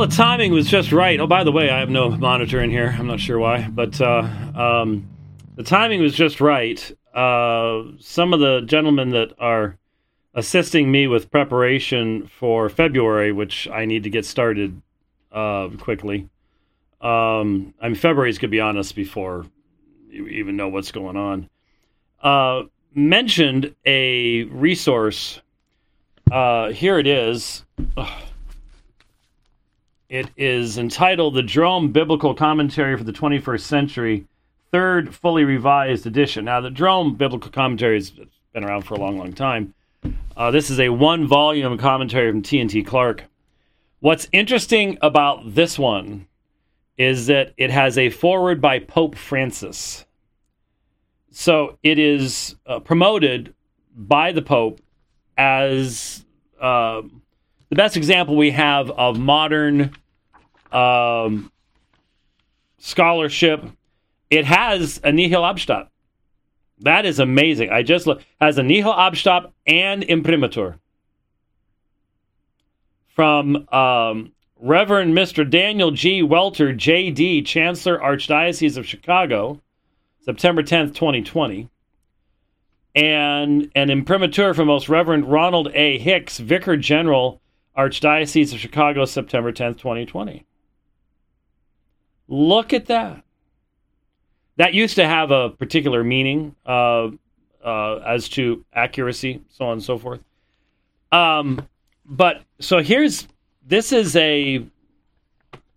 The timing was just right. Oh, by the way, I have no monitor in here. I'm not sure why, but uh, um, the timing was just right. Uh, some of the gentlemen that are assisting me with preparation for February, which I need to get started uh, quickly. Um, I mean, February's going to be honest before you even know what's going on. Uh, mentioned a resource. Uh, here it is. Ugh. It is entitled The Jerome Biblical Commentary for the 21st Century, third fully revised edition. Now, the Jerome Biblical Commentary has been around for a long, long time. Uh, this is a one volume commentary from T&T Clark. What's interesting about this one is that it has a foreword by Pope Francis. So it is uh, promoted by the Pope as uh, the best example we have of modern um, scholarship. It has a nihil obstat. That is amazing. I just look has a nihil obstat and imprimatur from um, Reverend Mr. Daniel G. Welter, J.D., Chancellor, Archdiocese of Chicago, September 10th, 2020. And an imprimatur from Most Reverend Ronald A. Hicks, Vicar General, Archdiocese of Chicago, September 10th, 2020. Look at that. That used to have a particular meaning uh, uh, as to accuracy, so on and so forth. Um, but so here's this is a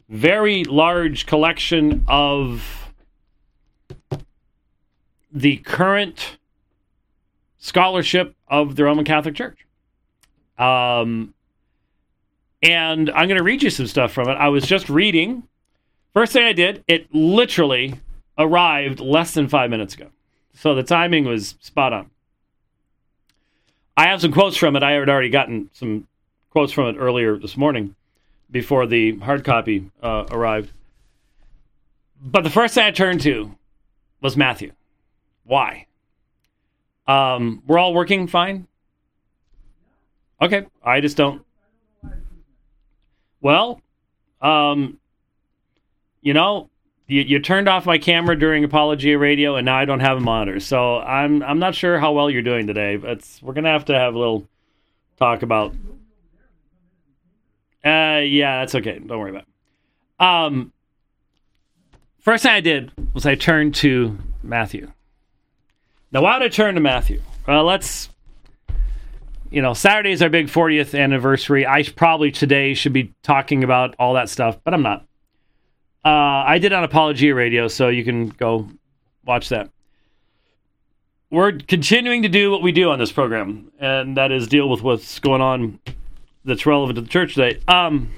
very large collection of the current scholarship of the Roman Catholic Church. Um, and I'm going to read you some stuff from it. I was just reading. First thing I did, it literally arrived less than five minutes ago. So the timing was spot on. I have some quotes from it. I had already gotten some quotes from it earlier this morning before the hard copy uh, arrived. But the first thing I turned to was Matthew. Why? Um, we're all working fine? Okay, I just don't. Well, um, you know, you, you turned off my camera during Apologia Radio, and now I don't have a monitor. So I'm I'm not sure how well you're doing today. But we're gonna have to have a little talk about. Uh, yeah, that's okay. Don't worry about. It. Um, first thing I did was I turned to Matthew. Now, why did I turn to Matthew? Well, let's. You know, Saturday is our big 40th anniversary. I probably today should be talking about all that stuff, but I'm not. Uh, I did on Apologia Radio, so you can go watch that. We're continuing to do what we do on this program, and that is deal with what's going on that's relevant to the church today. Um,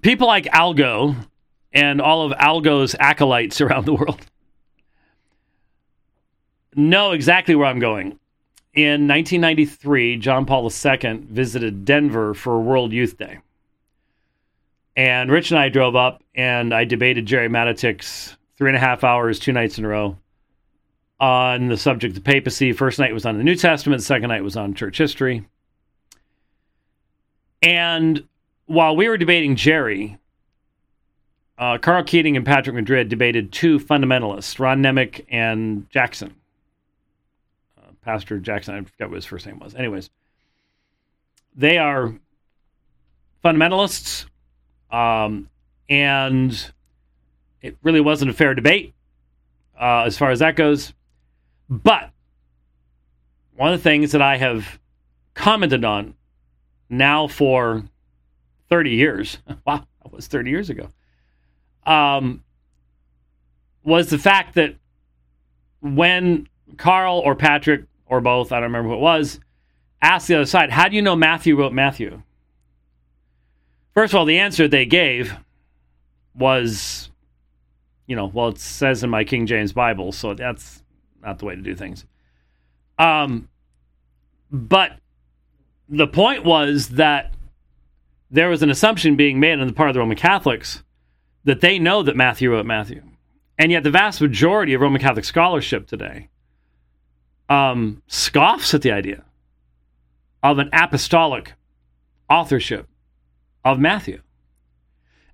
people like Algo and all of Algo's acolytes around the world know exactly where I'm going. In 1993, John Paul II visited Denver for World Youth Day. And Rich and I drove up, and I debated Jerry Matatics three and a half hours, two nights in a row, on the subject of papacy. First night was on the New Testament, second night was on church history. And while we were debating Jerry, uh, Karl Keating and Patrick Madrid debated two fundamentalists, Ron Nemec and Jackson. Pastor Jackson, I forget what his first name was. Anyways, they are fundamentalists, um, and it really wasn't a fair debate uh, as far as that goes. But one of the things that I have commented on now for 30 years, wow, that was 30 years ago, um, was the fact that when Karl or Patrick or both, I don't remember who it was, asked the other side, How do you know Matthew wrote Matthew? First of all, the answer they gave was, you know, well, it says in my King James Bible, so that's not the way to do things. Um, but the point was that there was an assumption being made on the part of the Roman Catholics that they know that Matthew wrote Matthew. And yet, the vast majority of Roman Catholic scholarship today um, scoffs at the idea of an apostolic authorship of Matthew.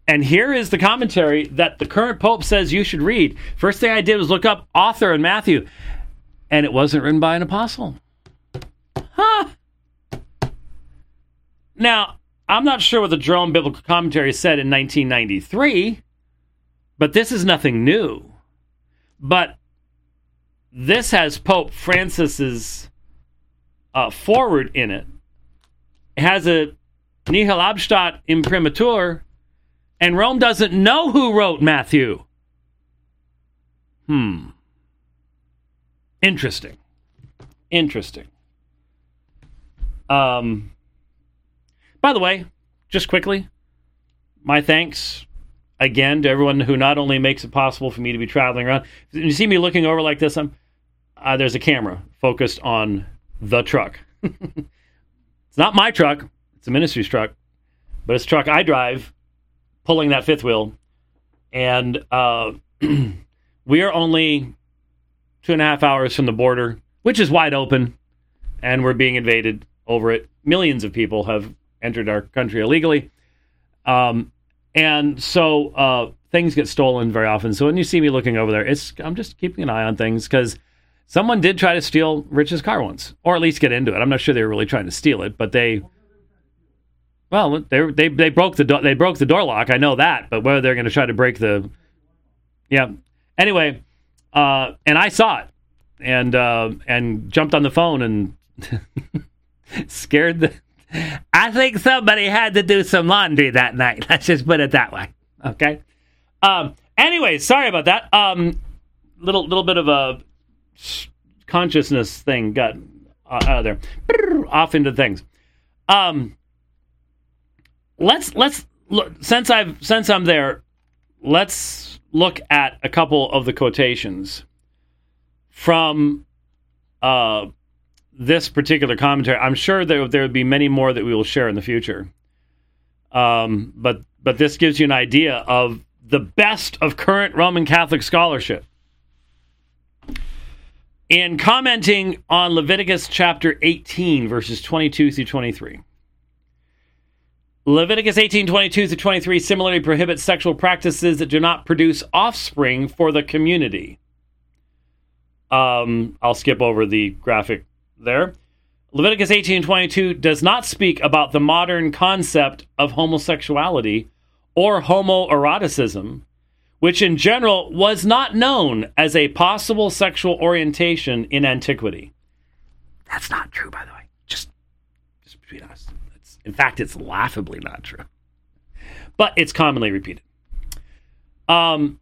And here is the commentary that the current Pope says you should read. First thing I did was look up author in Matthew, and it wasn't written by an apostle. Huh. Now, I'm not sure what the Jerome Biblical Commentary said in 1993, but this is nothing new. But this has Pope Francis's uh, forward in it. It has a nihil obstat imprimatur and Rome doesn't know who wrote Matthew. Hmm. Interesting. Interesting. Um, by the way, just quickly, my thanks again to everyone who not only makes it possible for me to be traveling around. You see me looking over like this. I'm uh, there's a camera focused on the truck. it's not my truck. It's a ministry's truck, but it's a truck I drive pulling that fifth wheel, and uh, we are only two and a half hours from the border, which is wide open, and we're being invaded over it. Millions of people have entered our country illegally, um, and so uh, things get stolen very often. So when you see me looking over there, it's I'm just keeping an eye on things because someone did try to steal Rich's car once, or at least get into it. I'm not sure they were really trying to steal it, but they well, they they they broke the do- they broke the door lock. I know that, but whether they're going to try to break the yeah. Anyway, uh, and I saw it and uh, and jumped on the phone and scared the. I think somebody had to do some laundry that night. Let's just put it that way. Okay. Um. Anyway, sorry about that. Um. Little little bit of a consciousness thing got uh, out of there, off into things. Um let's let's look since I've since I'm there, let's look at a couple of the quotations from uh, this particular commentary. I'm sure there there would be many more that we will share in the future. Um, but but this gives you an idea of the best of current Roman Catholic scholarship. In commenting on Leviticus chapter 18, verses 22 through 23. Leviticus 18 22 through 23 similarly prohibits sexual practices that do not produce offspring for the community. Um, I'll skip over the graphic there. Leviticus 18 22 does not speak about the modern concept of homosexuality or homoeroticism, which in general was not known as a possible sexual orientation in antiquity. That's not true, by the way. Just, just between us. In fact, it's laughably not true, but it's commonly repeated. Um,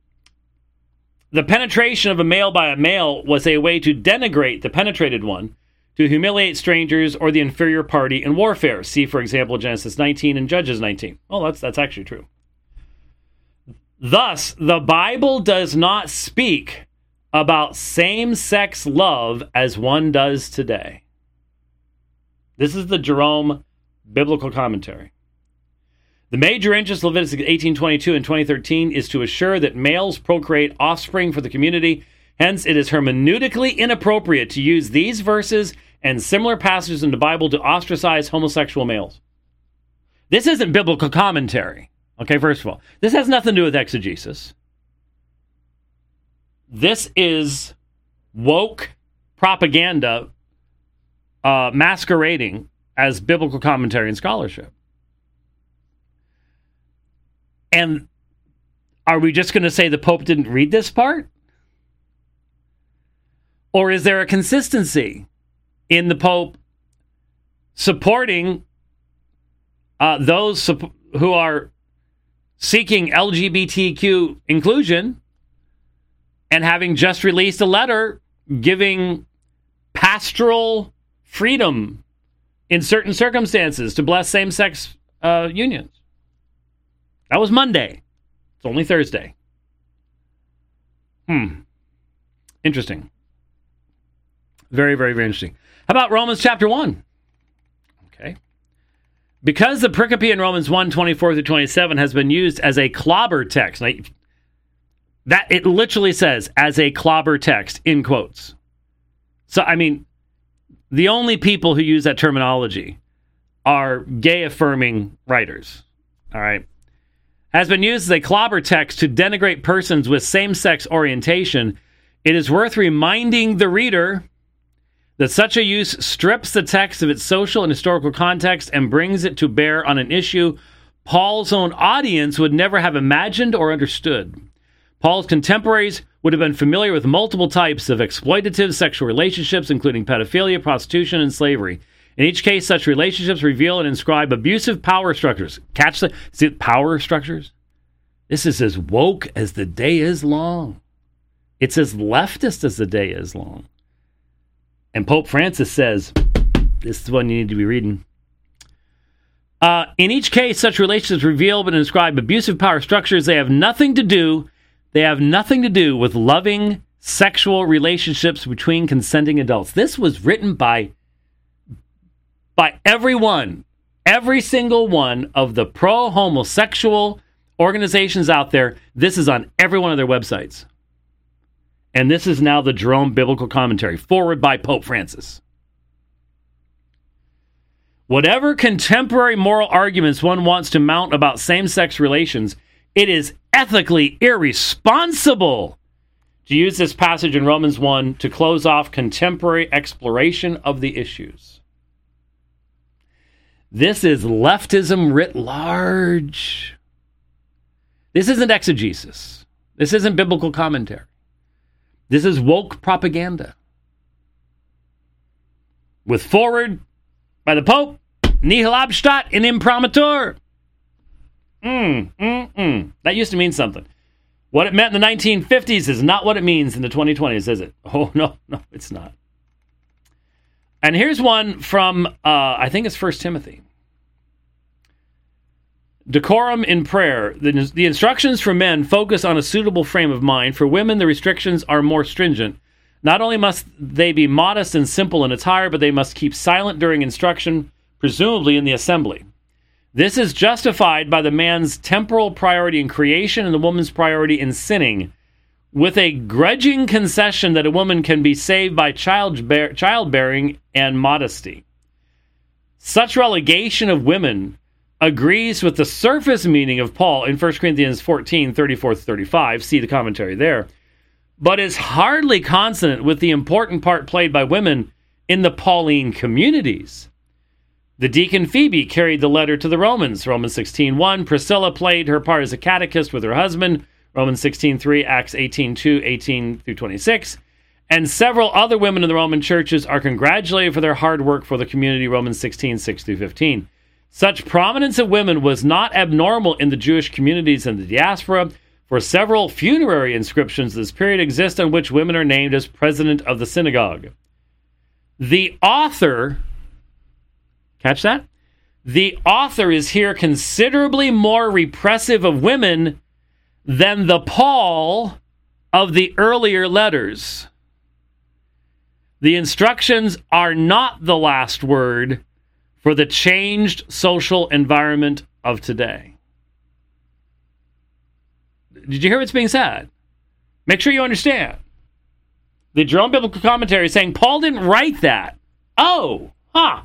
the penetration of a male by a male was a way to denigrate the penetrated one, to humiliate strangers or the inferior party in warfare. See, for example, Genesis 19 and Judges 19. Well, that's that's actually true. Thus, the Bible does not speak about same sex love as one does today. This is the Jerome biblical commentary. The major interest of Leviticus 1822 and 2013 is to assure that males procreate offspring for the community. Hence, it is hermeneutically inappropriate to use these verses and similar passages in the Bible to ostracize homosexual males. This isn't biblical commentary. Okay, first of all, this has nothing to do with exegesis. This is woke propaganda uh, masquerading as biblical commentary and scholarship. And are we just going to say the Pope didn't read this part? Or is there a consistency in the Pope supporting uh, those who are seeking LGBTQ inclusion and having just released a letter giving pastoral freedom in certain circumstances to bless same sex uh, unions. That was Monday. It's only Thursday. Hmm. Interesting. Very, very, very interesting. How about Romans chapter 1? Because the pericope in Romans 1 24 through 27 has been used as a clobber text, that it literally says as a clobber text in quotes. So, I mean, the only people who use that terminology are gay affirming writers. All right. Has been used as a clobber text to denigrate persons with same sex orientation. It is worth reminding the reader that such a use strips the text of its social and historical context and brings it to bear on an issue Paul's own audience would never have imagined or understood. Paul's contemporaries would have been familiar with multiple types of exploitative sexual relationships, including pedophilia, prostitution, and slavery. In each case, such relationships reveal and inscribe abusive power structures. Catch the see, power structures? This is as woke as the day is long. It's as leftist as the day is long. And Pope Francis says, this is one you need to be reading. Uh, in each case, such relationships reveal and describe abusive power structures. They have nothing to do. They have nothing to do with loving sexual relationships between consenting adults. This was written by by everyone, every single one of the pro homosexual organizations out there. This is on every one of their websites. And this is now the Jerome Biblical Commentary, forward by Pope Francis. Whatever contemporary moral arguments one wants to mount about same sex relations, it is ethically irresponsible to use this passage in Romans 1 to close off contemporary exploration of the issues. This is leftism writ large. This isn't exegesis. This isn't biblical commentary. This is woke propaganda. With forward by the Pope, nihil obstat in imprimatur. Mm, mm, mm. That used to mean something. What it meant in the 1950s is not what it means in the 2020s, is it? Oh, no, no, it's not. And here's one from, uh, I think it's First Timothy. Decorum in prayer. The, the instructions for men focus on a suitable frame of mind. For women, the restrictions are more stringent. Not only must they be modest and simple in attire, but they must keep silent during instruction, presumably in the assembly. This is justified by the man's temporal priority in creation and the woman's priority in sinning, with a grudging concession that a woman can be saved by childbearing and modesty. Such relegation of women agrees with the surface meaning of Paul in 1 Corinthians 14 34 35. See the commentary there. But is hardly consonant with the important part played by women in the Pauline communities. The deacon Phoebe carried the letter to the Romans, Romans 16:1. Priscilla played her part as a catechist with her husband, Romans 16:3, Acts 18:2, 18 through 26. And several other women in the Roman churches are congratulated for their hard work for the community, Romans 16, 6 through 15. Such prominence of women was not abnormal in the Jewish communities in the diaspora, for several funerary inscriptions this period exist on which women are named as president of the synagogue. The author, catch that? The author is here considerably more repressive of women than the Paul of the earlier letters. The instructions are not the last word for the changed social environment of today. Did you hear what's being said? Make sure you understand. The Jerome Biblical Commentary is saying Paul didn't write that. Oh, huh.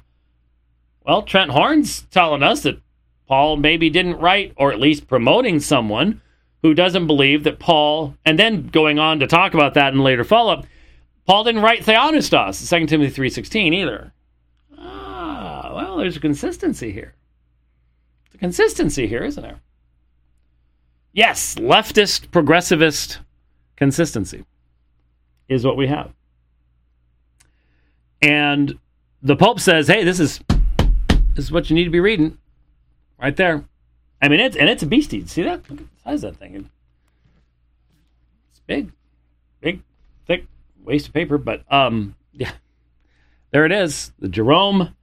Well, Trent Horn's telling us that Paul maybe didn't write, or at least promoting someone who doesn't believe that Paul, and then going on to talk about that in later follow up, Paul didn't write Theopneustos, 2 Timothy 3.16 either there's a consistency here. There's a consistency here, isn't there? Yes, leftist, progressivist consistency is what we have. And the Pope says, hey, this is this is what you need to be reading. Right there. I mean it's and it's a beastie. See that? Look at the size of that thing. It's big. Big, thick, waste of paper, but um yeah. There it is. The Jerome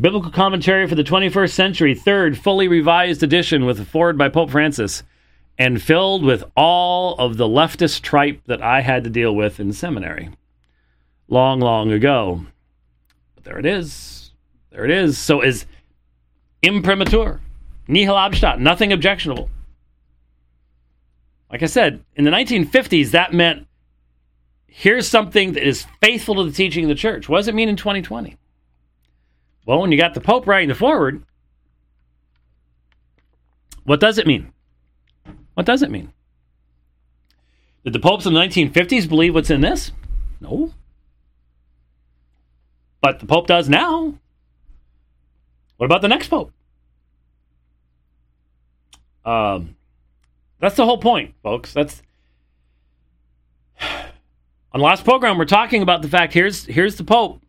Biblical Commentary for the 21st Century, third fully revised edition with a forward by Pope Francis, and filled with all of the leftist tripe that I had to deal with in seminary long, long ago. But there it is. There it is. So is imprimatur, nihil obstat, nothing objectionable. Like I said, in the 1950s, that meant here's something that is faithful to the teaching of the church. What does it mean in 2020? Well, when you got the Pope writing the forward, What does it mean? What does it mean? Did the popes in the 1950s believe what's in this? No. But the pope does now. What about the next pope? Um, that's the whole point, folks. That's on last program we're talking about the fact here's here's the pope,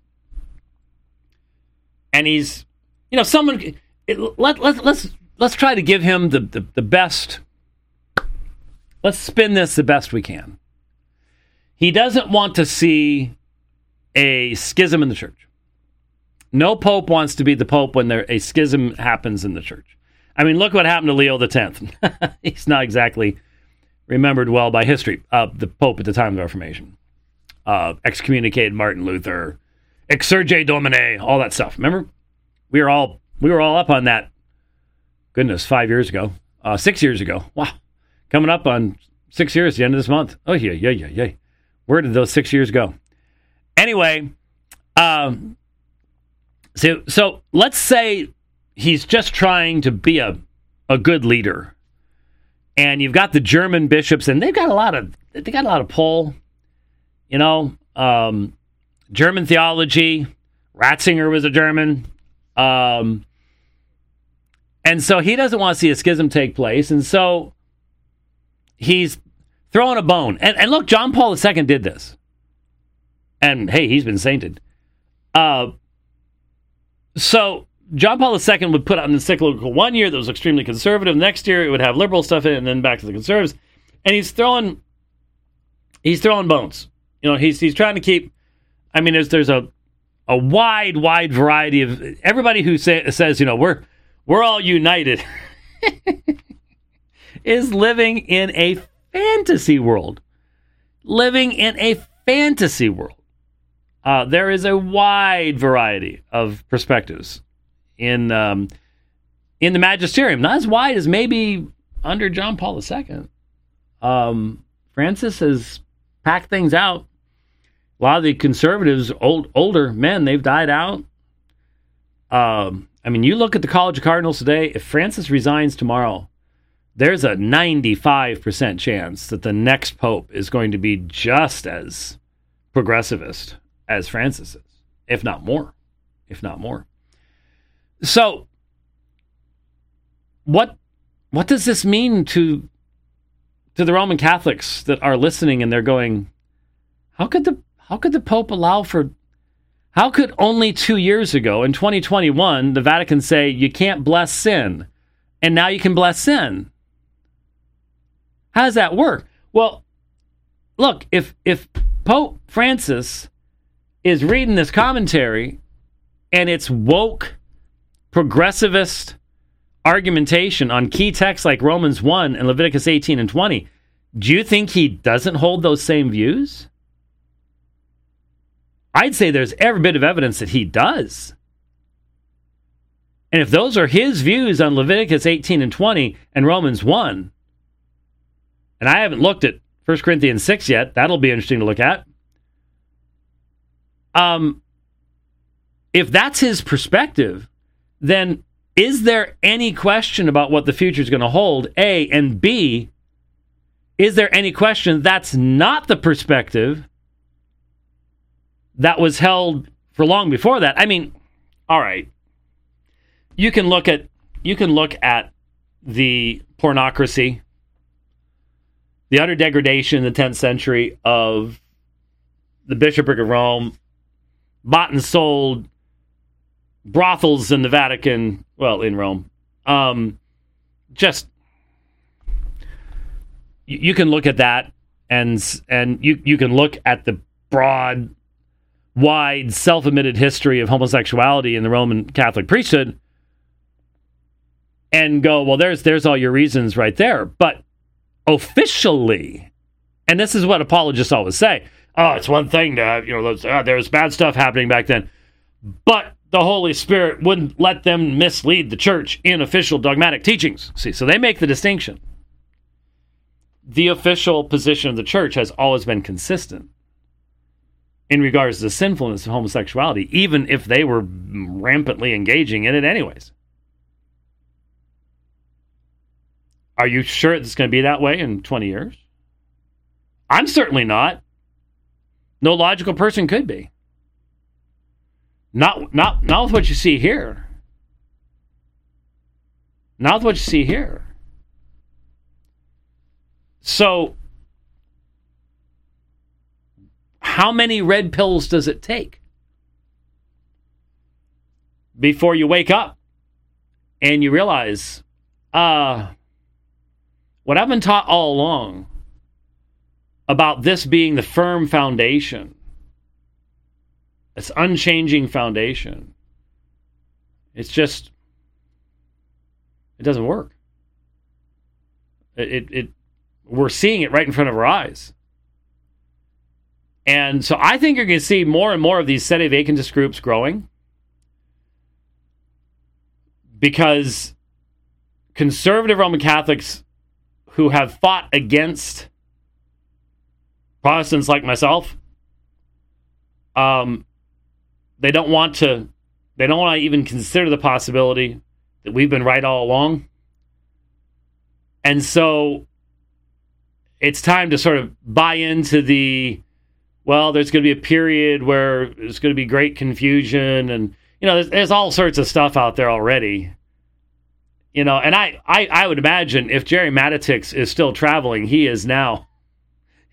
and he's you know someone it, let let let's let's try to give him the, the the best. Let's spin this the best we can. He doesn't want to see a schism in the church. No pope wants to be the pope when there a schism happens in the church. I mean, look what happened to Leo X. He's not exactly remembered well by history. Uh, the pope at the time of the Reformation uh, excommunicated Martin Luther, exsurge domine, all that stuff. Remember, we were all we were all up on that. Goodness, five years ago, uh, six years ago. Wow, coming up on six years the end of this month. Oh yeah, yeah, yeah, yeah. Where did those six years go? Anyway, um, so, so let's say he's just trying to be a, a good leader. And you've got the German bishops, and they've got a lot of they got a lot of pull. You know, um, German theology. Ratzinger was a German. Um, and so he doesn't want to see a schism take place. And so he's throwing a bone. And, and look, John Paul II did this. And hey, he's been sainted. Uh, so John Paul II would put out an encyclical one year that was extremely conservative. Next year it would have liberal stuff in it, and then back to the conservatives. And he's throwing he's throwing bones. You know, he's he's trying to keep. I mean, there's there's a a wide wide variety of everybody who say, says you know we're we're all united is living in a fantasy world, living in a fantasy world. Uh, there is a wide variety of perspectives in um, in the magisterium, not as wide as maybe under John Paul II. Um, Francis has packed things out. A lot of the conservatives, old older men, they've died out. Um, I mean, you look at the College of Cardinals today. If Francis resigns tomorrow, there's a 95% chance that the next pope is going to be just as progressivist as Francis is, if not more, if not more. So, what what does this mean to to the Roman Catholics that are listening and they're going, how could the how could the Pope allow for how could only two years ago in 2021 the Vatican say you can't bless sin, and now you can bless sin? How does that work? Well, look, if if Pope Francis is reading this commentary and it's woke, progressivist argumentation on key texts like Romans 1 and Leviticus 18 and 20, do you think he doesn't hold those same views? I'd say there's every bit of evidence that he does. And if those are his views on Leviticus 18 and 20 and Romans 1, and I haven't looked at 1 Corinthians 6 yet, that'll be interesting to look at. Um, if that's his perspective, then is there any question about what the future is going to hold? A and B, is there any question that's not the perspective that was held for long before that? I mean, all right. You can look at you can look at the pornocracy, the utter degradation in the 10th century of the bishopric of Rome, bought and sold brothels in the Vatican, well, in Rome. Um, just you, you can look at that and and you you can look at the broad wide self-admitted history of homosexuality in the Roman Catholic priesthood and go, well, there's there's all your reasons right there. But officially, and this is what apologists always say, oh, it's one thing to have, you know, uh, there was bad stuff happening back then. But the Holy Spirit wouldn't let them mislead the church in official dogmatic teachings. See, so they make the distinction. The official position of the church has always been consistent in regards to the sinfulness of homosexuality, even if they were rampantly engaging in it, anyways. Are you sure it's going to be that way in 20 years? I'm certainly not. No logical person could be. Not not not with what you see here. Not with what you see here. So how many red pills does it take before you wake up and you realize, uh, what I've been taught all along about this being the firm foundation, this unchanging foundation, it's just, it doesn't work. It, it, it we're seeing it right in front of our eyes. And so I think you're going to see more and more of these sede vacantist groups growing because conservative Roman Catholics who have fought against Protestants like myself, um, they don't want to. They don't want to even consider the possibility that we've been right all along. And so it's time to sort of buy into the well, there's going to be a period where there's going to be great confusion and you know, there's, there's all sorts of stuff out there already. You know, and I, I, I would imagine if Jerry Matatics is still traveling, he is now,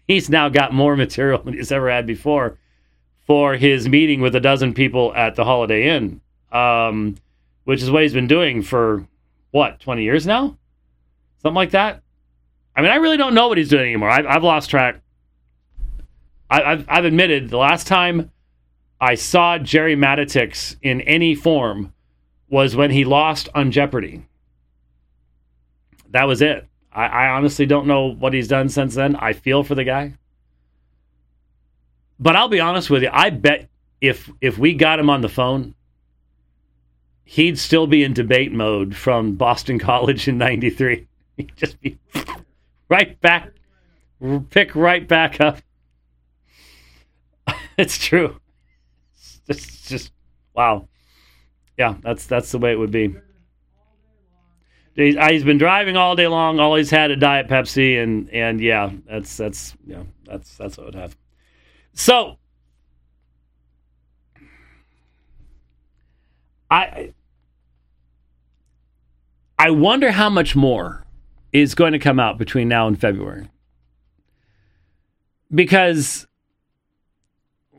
he's now got more material than he's ever had before for his meeting with a dozen people at the Holiday Inn, um, which is what he's been doing for what, 20 years now? Something like that. I mean, I really don't know what he's doing anymore. I've, I've lost track. I, have I've admitted the last time I saw Jerry Matatics in any form was when he lost on Jeopardy. That was it. I, I honestly don't know what he's done since then. I feel for the guy. But I'll be honest with you. I bet if if we got him on the phone, he'd still be in debate mode from Boston College in '93. He'd just be right back, pick right back up. it's true. It's just wow. Yeah, that's that's the way it would be. He's, been driving all day long. All he's had a diet Pepsi, and and yeah, that's that's yeah, that's that's what would have. So I I wonder how much more is going to come out between now and February. Because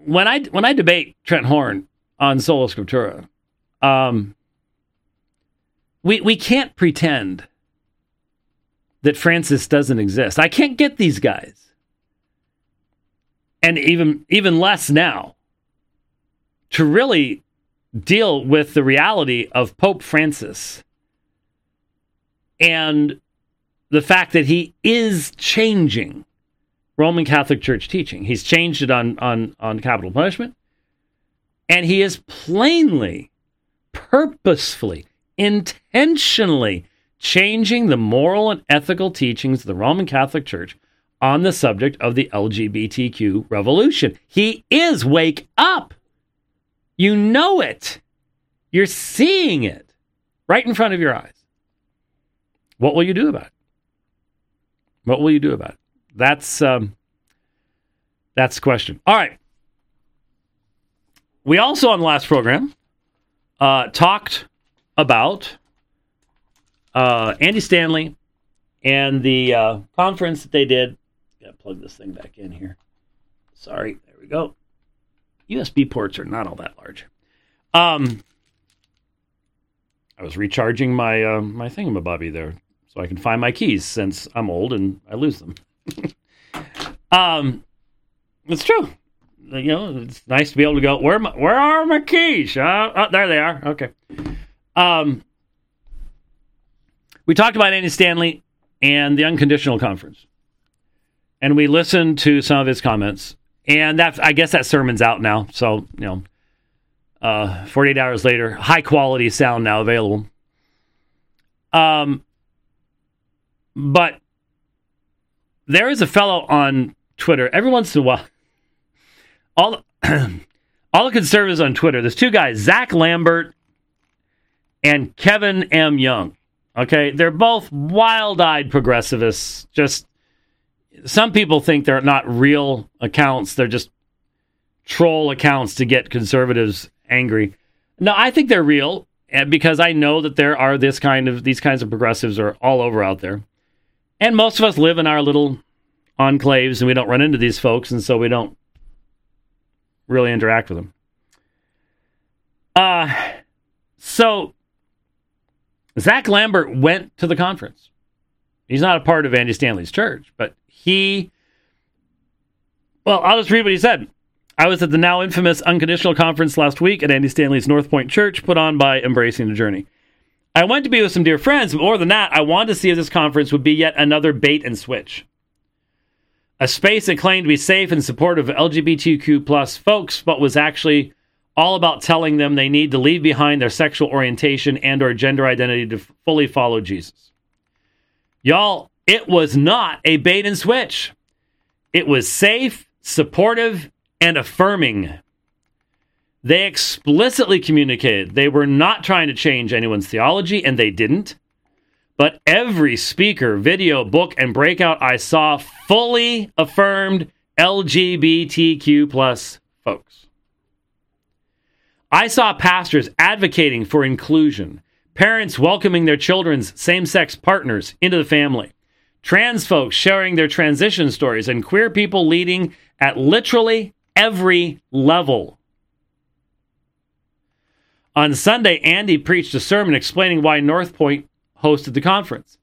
when I when I debate Trent Horn on Sola Scriptura, um, we we can't pretend that Francis doesn't exist. I can't get these guys, and even even less now, to really deal with the reality of Pope Francis and the fact that he is changing Roman Catholic Church teaching. He's changed it on, on, on capital punishment. And he is plainly, purposefully, intentionally changing the moral and ethical teachings of the Roman Catholic Church on the subject of the LGBTQ revolution. He is wake up. You know it. You're seeing it right in front of your eyes. What will you do about it? What will you do about it? That's um, that's the question. All right. We also on the last program uh, talked about uh, Andy Stanley and the uh, conference that they did. Got to plug this thing back in here. Sorry, there we go. USB ports are not all that large. Um, I was recharging my uh, my thingamabobby there so I can find my keys since I'm old and I lose them. um, it's true. You know, it's nice to be able to go. Where my, where are my keys? Uh, oh, there they are. Okay. Um, we talked about Andy Stanley and the unconditional conference, and we listened to some of his comments. And that I guess that sermon's out now. So you know, uh, 48 hours later, high quality sound now available. Um, but there is a fellow on Twitter every once in a while. All all the conservatives on Twitter. There's two guys, Zach Lambert and Kevin M. Young. Okay, they're both wild-eyed progressivists. Just some people think they're not real accounts; they're just troll accounts to get conservatives angry. No, I think they're real eh, because I know that there are this kind of these kinds of progressives are all over out there, and most of us live in our little enclaves and we don't run into these folks, and so we don't really interact with them. Uh, so Zach Lambert went to the conference. He's not a part of Andy Stanley's church, but he. Well, I'll just read what he said. I was at the now infamous Unconditional Conference last week at Andy Stanley's North Point Church, put on by Embracing the Journey. I went to be with some dear friends, but more than that, I wanted to see if this conference would be yet another bait and switch. A space that claimed to be safe and supportive of LGBTQ plus folks, but was actually all about telling them they need to leave behind their sexual orientation and or gender identity to fully follow Jesus. Y'all, it was not a bait and switch. It was safe, supportive, and affirming. They explicitly communicated they were not trying to change anyone's theology, and they didn't. But every speaker, video, book, and breakout I saw fully affirmed LGBTQ plus folks. I saw pastors advocating for inclusion, parents welcoming their children's same sex partners into the family, trans folks sharing their transition stories, and queer people leading at literally every level. On Sunday, Andy preached a sermon explaining why North Point hosted the conference.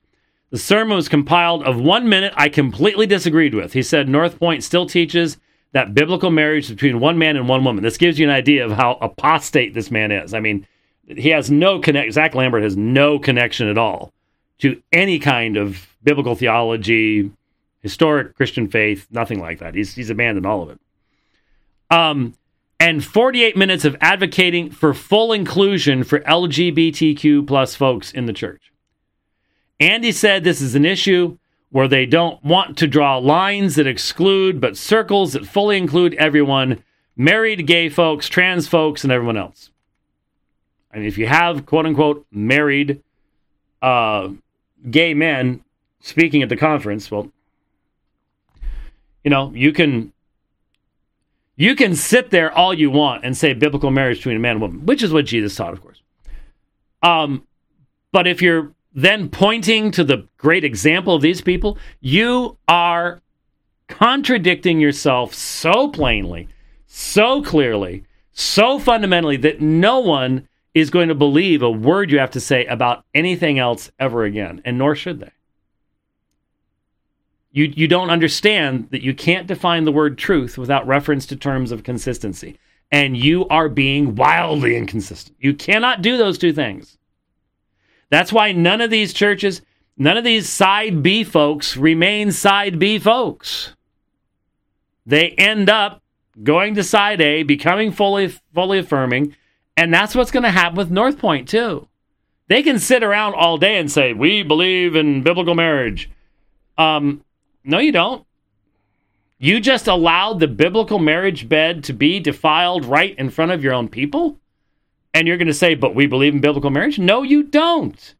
The sermon was compiled of one minute I completely disagreed with. He said North Point still teaches that biblical marriage between one man and one woman. This gives you an idea of how apostate this man is. I mean, he has no connect. Zach Lambert has no connection at all to any kind of biblical theology, historic Christian faith, nothing like that. He's he's abandoned all of it. Um, and 48 minutes of advocating for full inclusion for LGBTQ plus folks in the church. Andy said this is an issue where they don't want to draw lines that exclude, but circles that fully include everyone married gay folks, trans folks, and everyone else. And if you have quote unquote married uh, gay men speaking at the conference, well, you know, you can you can sit there all you want and say biblical marriage between a man and woman, which is what Jesus taught, of course. Um, but if you're then pointing to the great example of these people, you are contradicting yourself so plainly, so clearly, so fundamentally that no one is going to believe a word you have to say about anything else ever again, and nor should they. You, you don't understand that you can't define the word truth without reference to terms of consistency. And you are being wildly inconsistent. You cannot do those two things. That's why none of these churches, none of these side B folks remain side B folks. They end up going to side A, becoming fully fully affirming, and that's what's going to happen with North Point too. They can sit around all day and say, "We believe in biblical marriage." Um, no, you don't. You just allowed the biblical marriage bed to be defiled right in front of your own people? And you're going to say, but we believe in biblical marriage? No, you don't.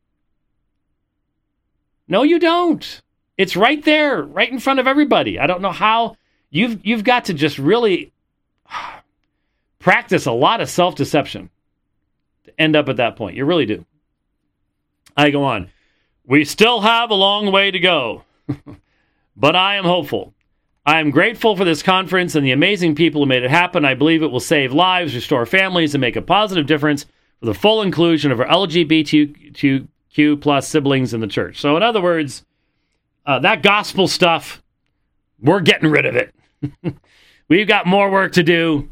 No, you don't. It's right there, right in front of everybody. I don't know how you've you've got to just really practice a lot of self-deception to end up at that point. You really do. I go on. We still have a long way to go, but I am hopeful. I am grateful for this conference and the amazing people who made it happen. I believe it will save lives, restore families, and make a positive difference for the full inclusion of our LGBTQ plus siblings in the church. So, in other words, uh, that gospel stuff, we're getting rid of it. We've got more work to do,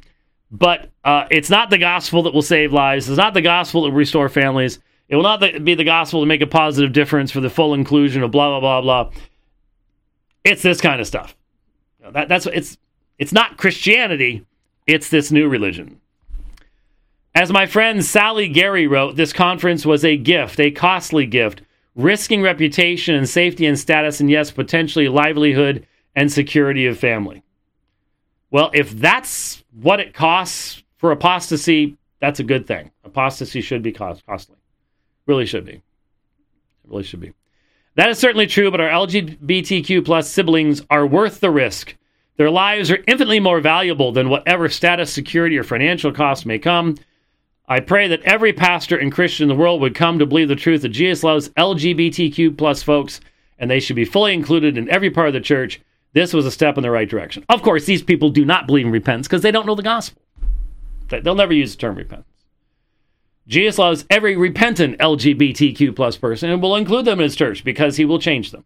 but uh, it's not the gospel that will save lives. It's not the gospel that will restore families. It will not be the gospel to make a positive difference for the full inclusion of blah, blah, blah, blah. It's this kind of stuff. That, that's it's it's not Christianity, it's this new religion. As my friend Sally Gary wrote, this conference was a gift, a costly gift, risking reputation and safety and status, and yes, potentially livelihood and security of family. Well, if that's what it costs for apostasy, that's a good thing. Apostasy should be cost- costly. Really should be. It really should be. That is certainly true, but our LGBTQ plus siblings are worth the risk. Their lives are infinitely more valuable than whatever status, security, or financial cost may come. I pray that every pastor and Christian in the world would come to believe the truth that Jesus loves LGBTQ plus folks, and they should be fully included in every part of the church. This was a step in the right direction. Of course, these people do not believe in repentance because they don't know the gospel. They'll never use the term repentance. Jesus loves every repentant LGBTQ plus person and will include them in his church because he will change them.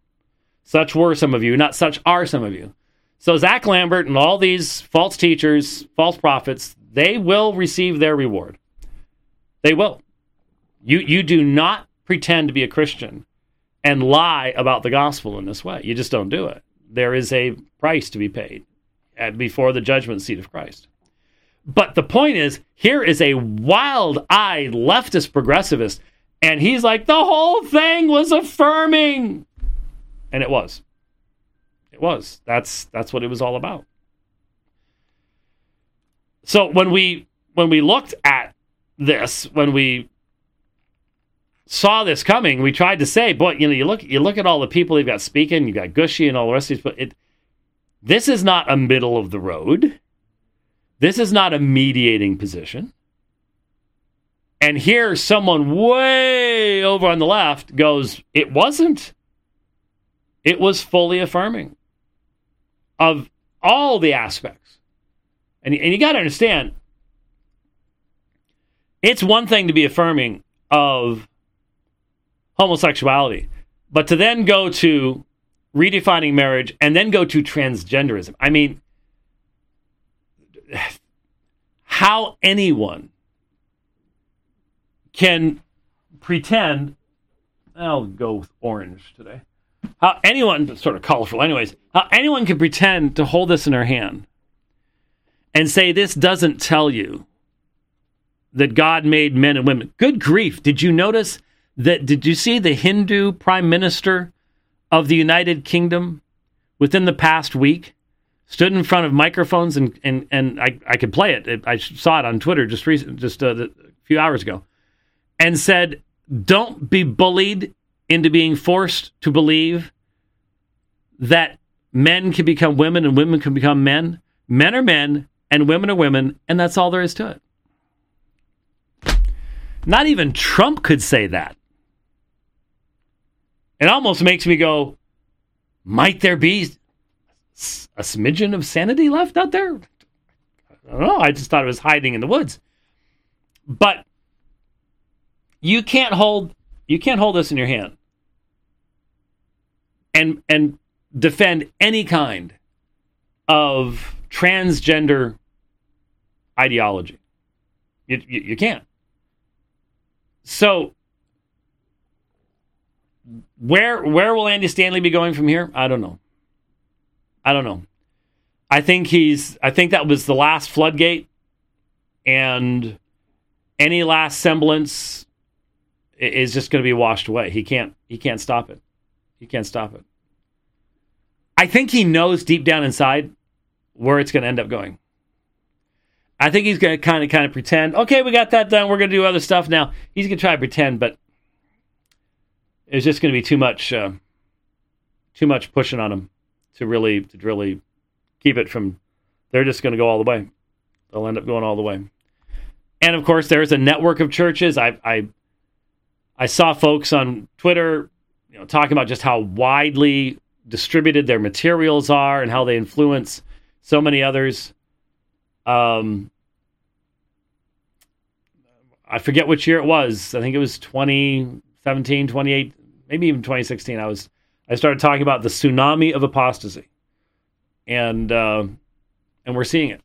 Such were some of you, not such are some of you. So Zach Lambert and all these false teachers, false prophets, they will receive their reward. They will. You you do not pretend to be a Christian and lie about the gospel in this way. You just don't do it. There is a price to be paid before the judgment seat of Christ. But the point is, here is a wild eyed leftist progressivist, and he's like, the whole thing was affirming. And it was. It was. That's that's what it was all about. So when we when we looked at this, when we saw this coming, we tried to say, boy, you know, you look you look at all the people you've got speaking, you got Gushee and all the rest of these, but it this is not a middle of the road. This is not a mediating position. And here, someone way over on the left goes, It wasn't. It was fully affirming of all the aspects. And, and you got to understand, it's one thing to be affirming of homosexuality, but to then go to redefining marriage and then go to transgenderism. I mean, how anyone can pretend I'll go with orange today. How anyone, sort of colorful, anyways, how anyone can pretend to hold this in their hand and say this doesn't tell you that God made men and women. Good grief. Did you notice that? Did you see the Hindu prime minister of the United Kingdom within the past week stood in front of microphones and and and I, I could play it. I saw it on Twitter just recent, just uh, a few hours ago, and said, "Don't be bullied into being forced to believe that men can become women and women can become men. Men are men and women are women, and that's all there is to it." Not even Trump could say that. It almost makes me go, might there be a smidgen of sanity left out there? I don't know. I just thought it was hiding in the woods. But you can't hold you can't hold this in your hand and and defend any kind of transgender ideology. You, you, you can't. So where where will Andy Stanley be going from here? I don't know. I don't know. I think he's. I think that was the last floodgate, and any last semblance is just going to be washed away. He can't. He can't stop it. He can't stop it. I think he knows deep down inside where it's going to end up going. I think he's going to kind of kind of pretend. Okay, we got that done. We're going to do other stuff now. He's going to try to pretend, but it's just going to be too much. Uh, too much pushing on him to really to really keep it from. They're just going to go all the way. They'll end up going all the way. And of course, there's a network of churches. I I I saw folks on Twitter, you know, talking about just how widely distributed their materials are and how they influence so many others. Um, I forget which year it was. I think it was 2017, 28, maybe even 2016. I was I started talking about the tsunami of apostasy, and uh, and we're seeing it.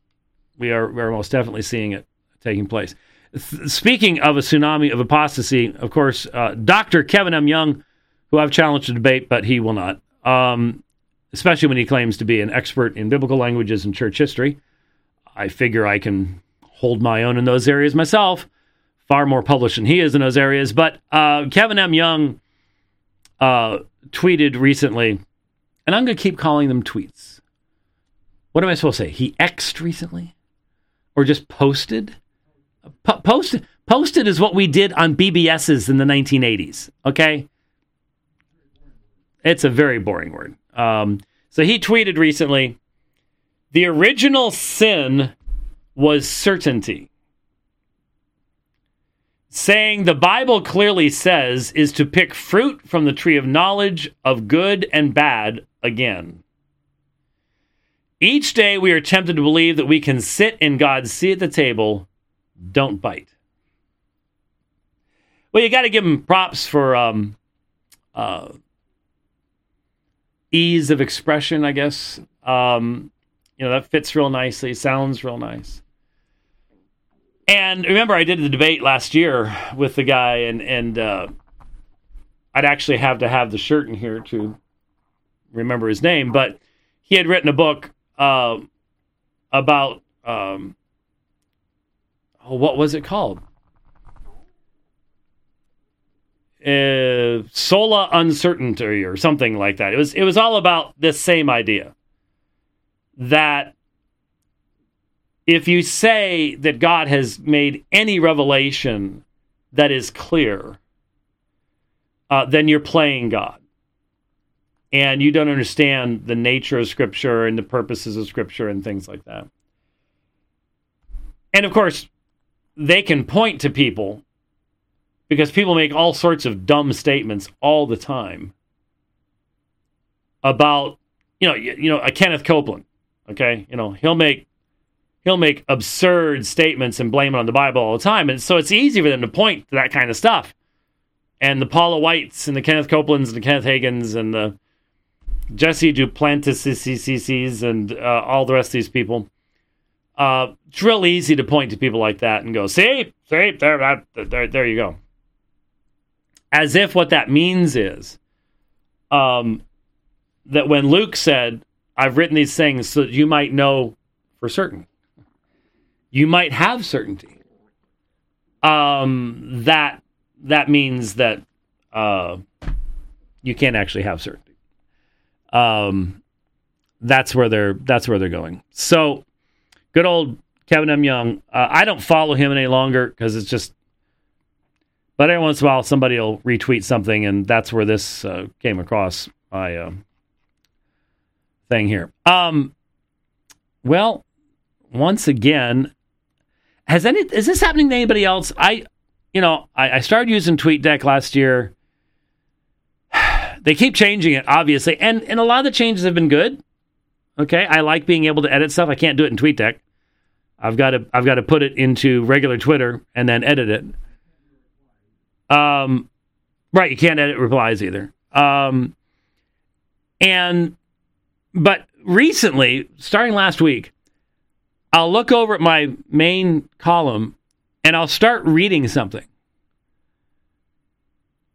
We are we are most definitely seeing it taking place. Th- speaking of a tsunami of apostasy, of course, uh, Dr. Kevin M. Young, who I've challenged to debate, but he will not, um, especially when he claims to be an expert in biblical languages and church history. I figure I can hold my own in those areas myself. Far more published than he is in those areas. But uh, Kevin M. Young uh, tweeted recently, and I'm going to keep calling them tweets. What am I supposed to say? He X'd recently? Or just posted? posted, posted is what we did on BBSs in the 1980s, okay? It's a very boring word. Um, so he tweeted recently the original sin was certainty. Saying the Bible clearly says is to pick fruit from the tree of knowledge of good and bad again. Each day we are tempted to believe that we can sit in God's seat at the table. Don't bite. Well, you got to give him props for um, uh, ease of expression, I guess. Um, you know, that fits real nicely, sounds real nice. And remember, I did the debate last year with the guy, and and uh, I'd actually have to have the shirt in here to remember his name, but he had written a book uh, about um, oh, what was it called? Uh, sola uncertainty or something like that. It was it was all about this same idea that if you say that God has made any revelation that is clear, uh, then you're playing God. And you don't understand the nature of Scripture and the purposes of Scripture and things like that. And of course, they can point to people because people make all sorts of dumb statements all the time about, you know, you, you know, a Kenneth Copeland. Okay, you know, he'll make he'll make absurd statements and blame it on the Bible all the time. And so it's easy for them to point to that kind of stuff. And the Paula Whites and the Kenneth Copelands and the Kenneth Hagins and the Jesse Duplantis and uh, all the rest of these people. Uh, it's real easy to point to people like that and go, see, see, there, there, there you go. As if what that means is um, that when Luke said, I've written these things so that you might know for certain you might have certainty. Um, that that means that uh, you can't actually have certainty. Um, that's where they're that's where they're going. So, good old Kevin M. Young. Uh, I don't follow him any longer because it's just. But every once in a while, somebody will retweet something, and that's where this uh, came across my uh, thing here. Um, well, once again, has any is this happening to anybody else? I, you know, I, I started using TweetDeck last year. They keep changing it, obviously, and and a lot of the changes have been good. Okay, I like being able to edit stuff. I can't do it in TweetDeck. I've got to I've got to put it into regular Twitter and then edit it. Um, right, you can't edit replies either. Um, and but recently, starting last week, I'll look over at my main column and I'll start reading something.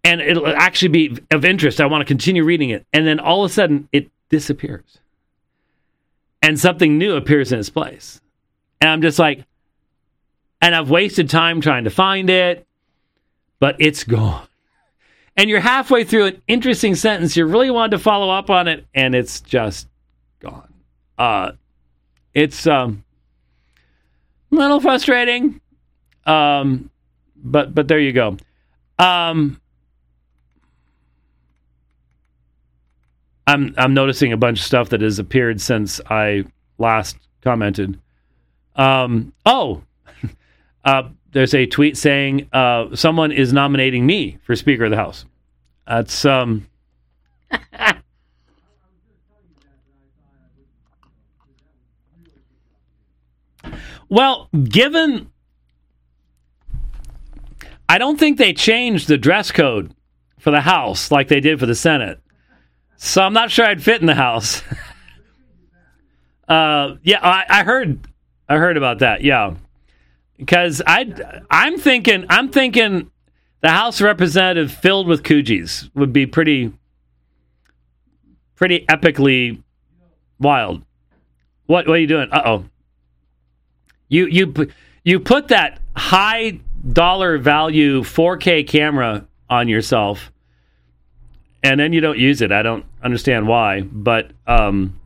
And it'll actually be of interest. I want to continue reading it. And then all of a sudden it disappears. And something new appears in its place. And I'm just like, and I've wasted time trying to find it, but it's gone. And you're halfway through an interesting sentence. You really wanted to follow up on it, and it's just gone. Uh, it's um, little frustrating. Um, but but there you go. Um, I'm I'm noticing a bunch of stuff that has appeared since I last commented. Um, oh, uh, there's a tweet saying uh, someone is nominating me for Speaker of the House. That's um. Well, given I don't think they changed the dress code for the House like they did for the Senate. So I'm not sure I'd fit in the House. uh, yeah, I, I, heard I heard about that. Yeah, because I I'm thinking I'm thinking the House representative filled with Coogies would be pretty pretty epically wild. What what are you doing? Uh oh. You you you put that high dollar value 4K camera on yourself, and then you don't use it. I don't understand why, but um,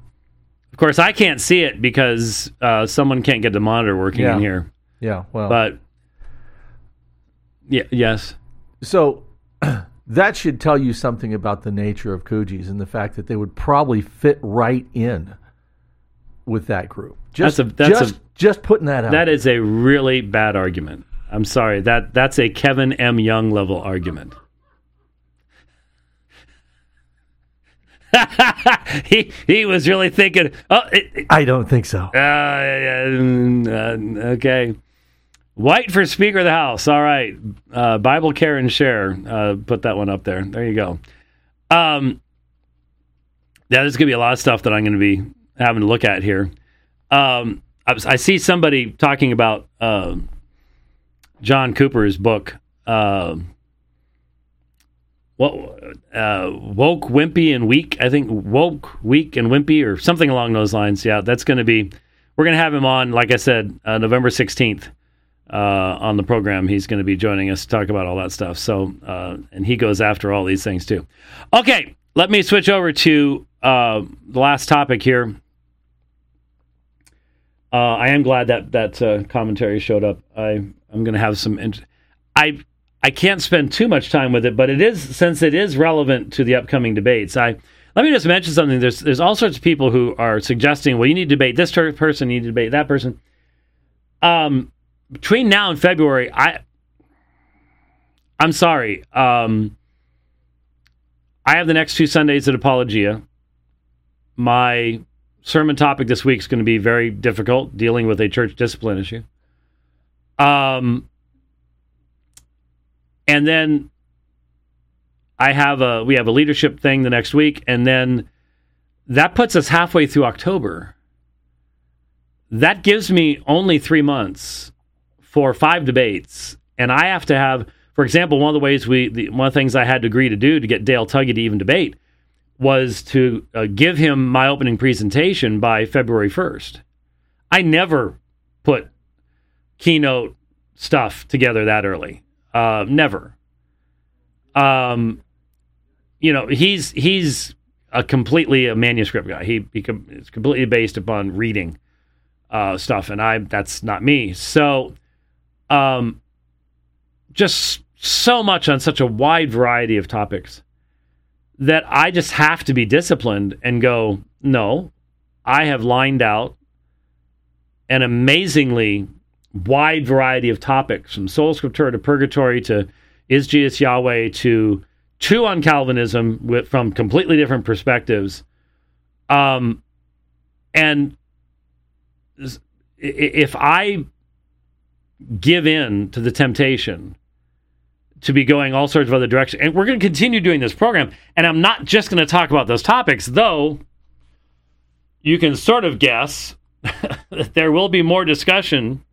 of course I can't see it because uh, someone can't get the monitor working yeah. in here. Yeah, well, but yeah, yes. So that should tell you something about the nature of Coogies and the fact that they would probably fit right in with that group. Just, That's a- that's just, a- just putting that out. That is a really bad argument. I'm sorry. That that's a Kevin M. Young level argument. he he was really thinking. Oh, it, it- I don't think so. uh, uh, okay. White for Speaker of the House. All right. Uh, Bible Care and Share. Uh, put that one up there. There you go. Um, yeah, there's going to be a lot of stuff that I'm going to be having to look at here. Um, I, was- I see somebody talking about uh, John Cooper's book. Uh, what uh, woke, wimpy, and weak? I think woke, weak, and wimpy, or something along those lines. Yeah, that's going to be. We're going to have him on, like I said, uh, November sixteenth uh, on the program. He's going to be joining us to talk about all that stuff. So, uh, and he goes after all these things too. Okay, let me switch over to the last topic here. Uh, I am glad that that uh, commentary showed up. I I'm going to have some. Int- I I can't spend too much time with it, but it is since it is relevant to the upcoming debates. I let me just mention something. There's there's all sorts of people who are suggesting, well, you need to debate this person, you need to debate that person. Um, between now and February, I I'm sorry. Um, I have the next two Sundays at Apologia. My sermon topic this week is going to be very difficult, dealing with a church discipline issue. Um, and then I have a we have a leadership thing the next week, and then that puts us halfway through October. That gives me only three months for five debates, and I have to have, for example, one of the ways we the, one of the things I had to agree to do to get Dale Tuggy to even debate was to uh, give him my opening presentation by February first. I never put keynote stuff together that early. Uh, never. Um, you know, he's he's a completely a manuscript guy. He, he com- it's completely based upon reading uh, stuff, and I that's not me. So, um, just so much on such a wide variety of topics that I just have to be disciplined and go. No, I have lined out an amazingly wide variety of topics from sola Scriptura to Purgatory to Is Jesus Yahweh to two on Calvinism with, from completely different perspectives. Um, and if I give in to the temptation to be going all sorts of other directions, and we're going to continue doing this program, and I'm not just going to talk about those topics, though you can sort of guess that there will be more discussion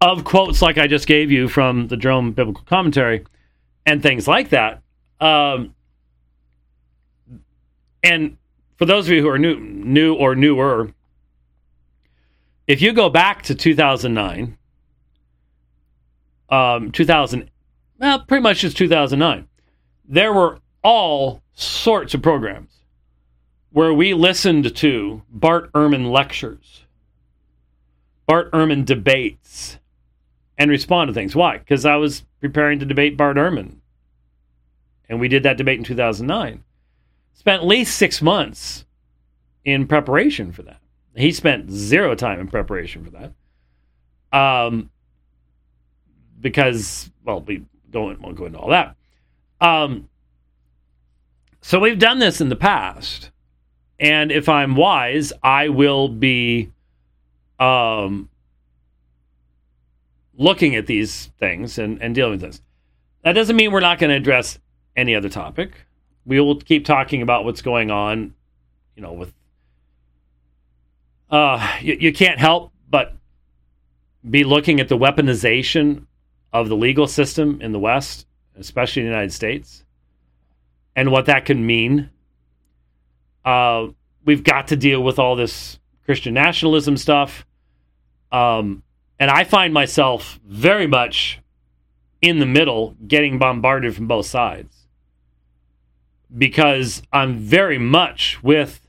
of quotes like I just gave you from the Jerome Biblical Commentary and things like that. Um, and for those of you who are new, new or newer, if you go back to 2009, um, 2000, well, pretty much just 2009, there were all sorts of programs where we listened to Bart Ehrman lectures, Bart Ehrman debates, and respond to things. Why? Because I was preparing to debate Bart Ehrman. And we did that debate in 2009. Spent at least six months in preparation for that. He spent zero time in preparation for that. Um, because, well, we don't, won't go into all that. Um, so we've done this in the past. And if I'm wise, I will be um, looking at these things and, and dealing with this. That doesn't mean we're not going to address any other topic. We will keep talking about what's going on, you know, with. Uh, you, you can't help but be looking at the weaponization of the legal system in the West, especially in the United States, and what that can mean. Uh, we've got to deal with all this Christian nationalism stuff. Um, and I find myself very much in the middle, getting bombarded from both sides because I'm very much with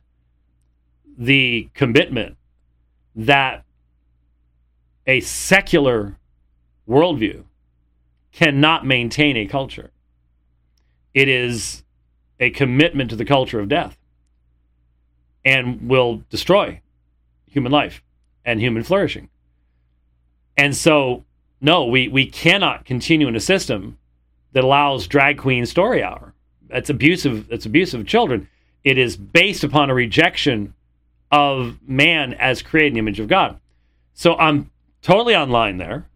the commitment that a secular worldview cannot maintain a culture. It is a commitment to the culture of death and will destroy human life and human flourishing. And so, no, we, we cannot continue in a system that allows drag queen story hour. That's abusive. That's abusive of children. It is based upon a rejection of man as created the image of God. So I'm totally online there.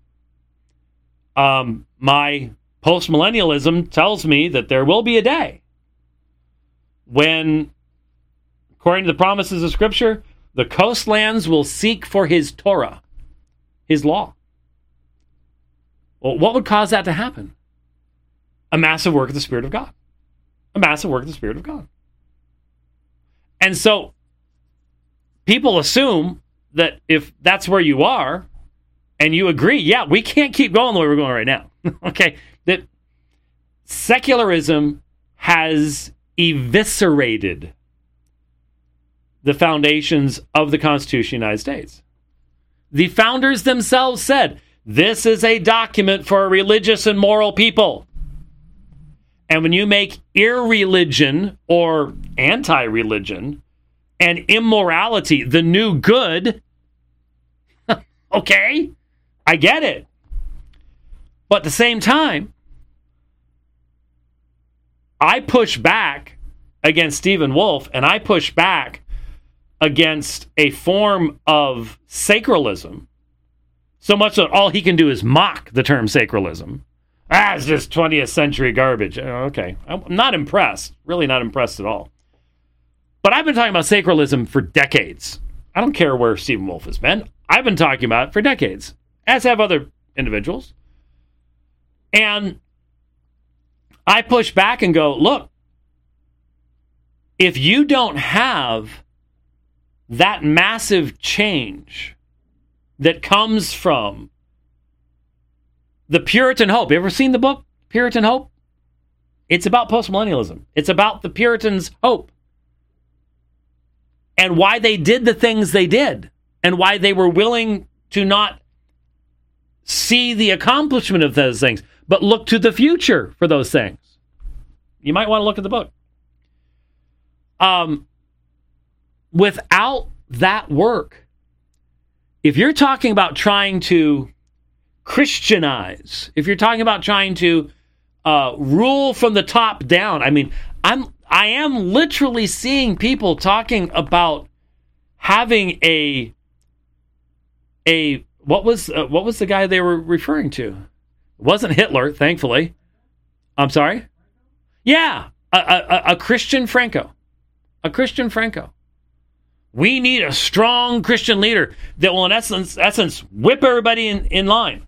Um, my postmillennialism tells me that there will be a day when, according to the promises of Scripture, the coastlands will seek for his Torah, his law. Well, what would cause that to happen? A massive work of the Spirit of God. A massive work of the Spirit of God. And so people assume that if that's where you are and you agree, yeah, we can't keep going the way we're going right now. okay. That secularism has eviscerated the foundations of the Constitution of the United States. The founders themselves said, this is a document for a religious and moral people. And when you make irreligion or anti religion and immorality the new good, okay, I get it. But at the same time, I push back against Stephen Wolfe and I push back against a form of sacralism so much that all he can do is mock the term sacralism. Ah, it's just 20th century garbage. Oh, okay. I'm not impressed. Really not impressed at all. But I've been talking about sacralism for decades. I don't care where Stephen Wolfe has been. I've been talking about it for decades, as have other individuals. And I push back and go, look, if you don't have that massive change that comes from the Puritan hope. You ever seen the book Puritan Hope? It's about postmillennialism. It's about the Puritans' hope and why they did the things they did and why they were willing to not see the accomplishment of those things, but look to the future for those things. You might want to look at the book. Um, without that work, if you're talking about trying to Christianize, if you're talking about trying to uh, rule from the top down, I mean, I'm I am literally seeing people talking about having a a what was uh, what was the guy they were referring to? It wasn't Hitler, thankfully. I'm sorry. Yeah, a, a, a Christian Franco, a Christian Franco. We need a strong Christian leader that will, in essence, essence whip everybody in, in line.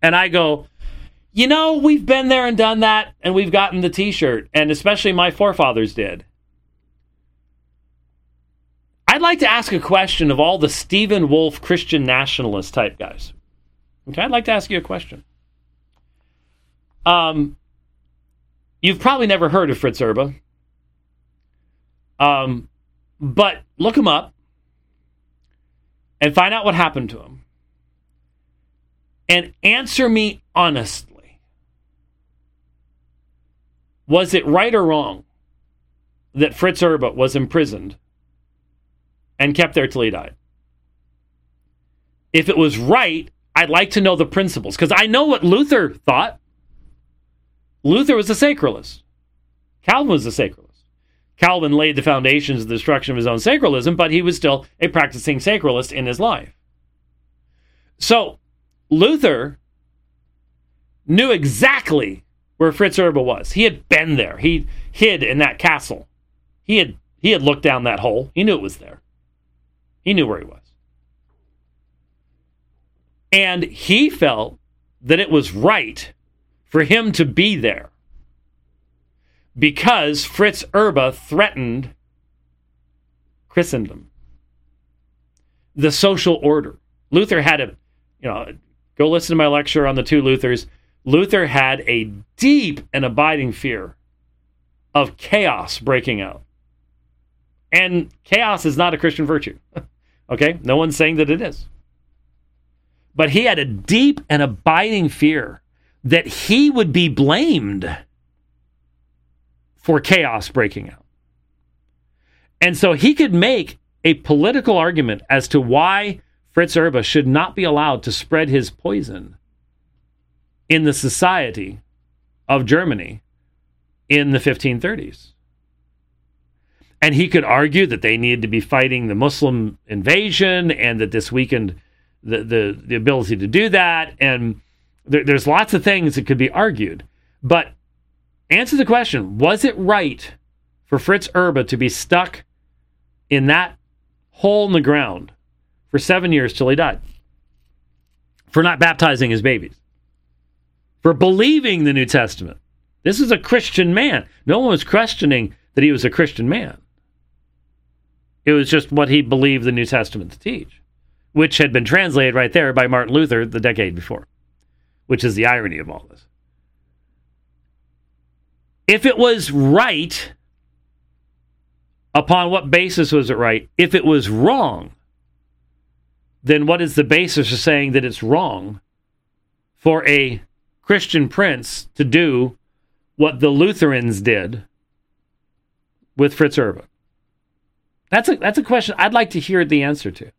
And I go, you know, we've been there and done that, and we've gotten the t shirt, and especially my forefathers did. I'd like to ask a question of all the Stephen Wolfe Christian nationalist type guys. Okay, I'd like to ask you a question. Um, you've probably never heard of Fritz Erbe. Um, but look him up and find out what happened to him and answer me honestly. Was it right or wrong that Fritz Erbe was imprisoned and kept there till he died? If it was right, I'd like to know the principles because I know what Luther thought. Luther was a sacralist. Calvin was a sacralist. Calvin laid the foundations of the destruction of his own sacralism, but he was still a practicing sacralist in his life. So Luther knew exactly where Fritz Erbe was. He had been there. He hid in that castle. He had he had looked down that hole. He knew it was there. He knew where he was. And he felt that it was right for him to be there because Fritz Erbe threatened Christendom, the social order. Luther had a, you know, Go listen to my lecture on the two Luthers. Luther had a deep and abiding fear of chaos breaking out. And chaos is not a Christian virtue. okay? No one's saying that it is. but he had a deep and abiding fear that he would be blamed for chaos breaking out. And so he could make a political argument as to why Fritz Erbe should not be allowed to spread his poison in the society of Germany in the 1530s. And he could argue that they needed to be fighting the Muslim invasion and that this weakened the, the, the ability to do that. And there, there's lots of things that could be argued. But answer the question was it right for Fritz Erbe to be stuck in that hole in the ground for seven years till he died for not baptizing his babies, for believing the New Testament? This is a Christian man. No one was questioning that he was a Christian man. It was just what he believed the New Testament to teach, which had been translated right there by Martin Luther the decade before, which is the irony of all this. If it was right, upon what basis was it right? If it was wrong, then what is the basis for saying that it's wrong for a Christian prince to do what the Lutherans did with Fritz Erbe? That's a that's a question I'd like to hear the answer to.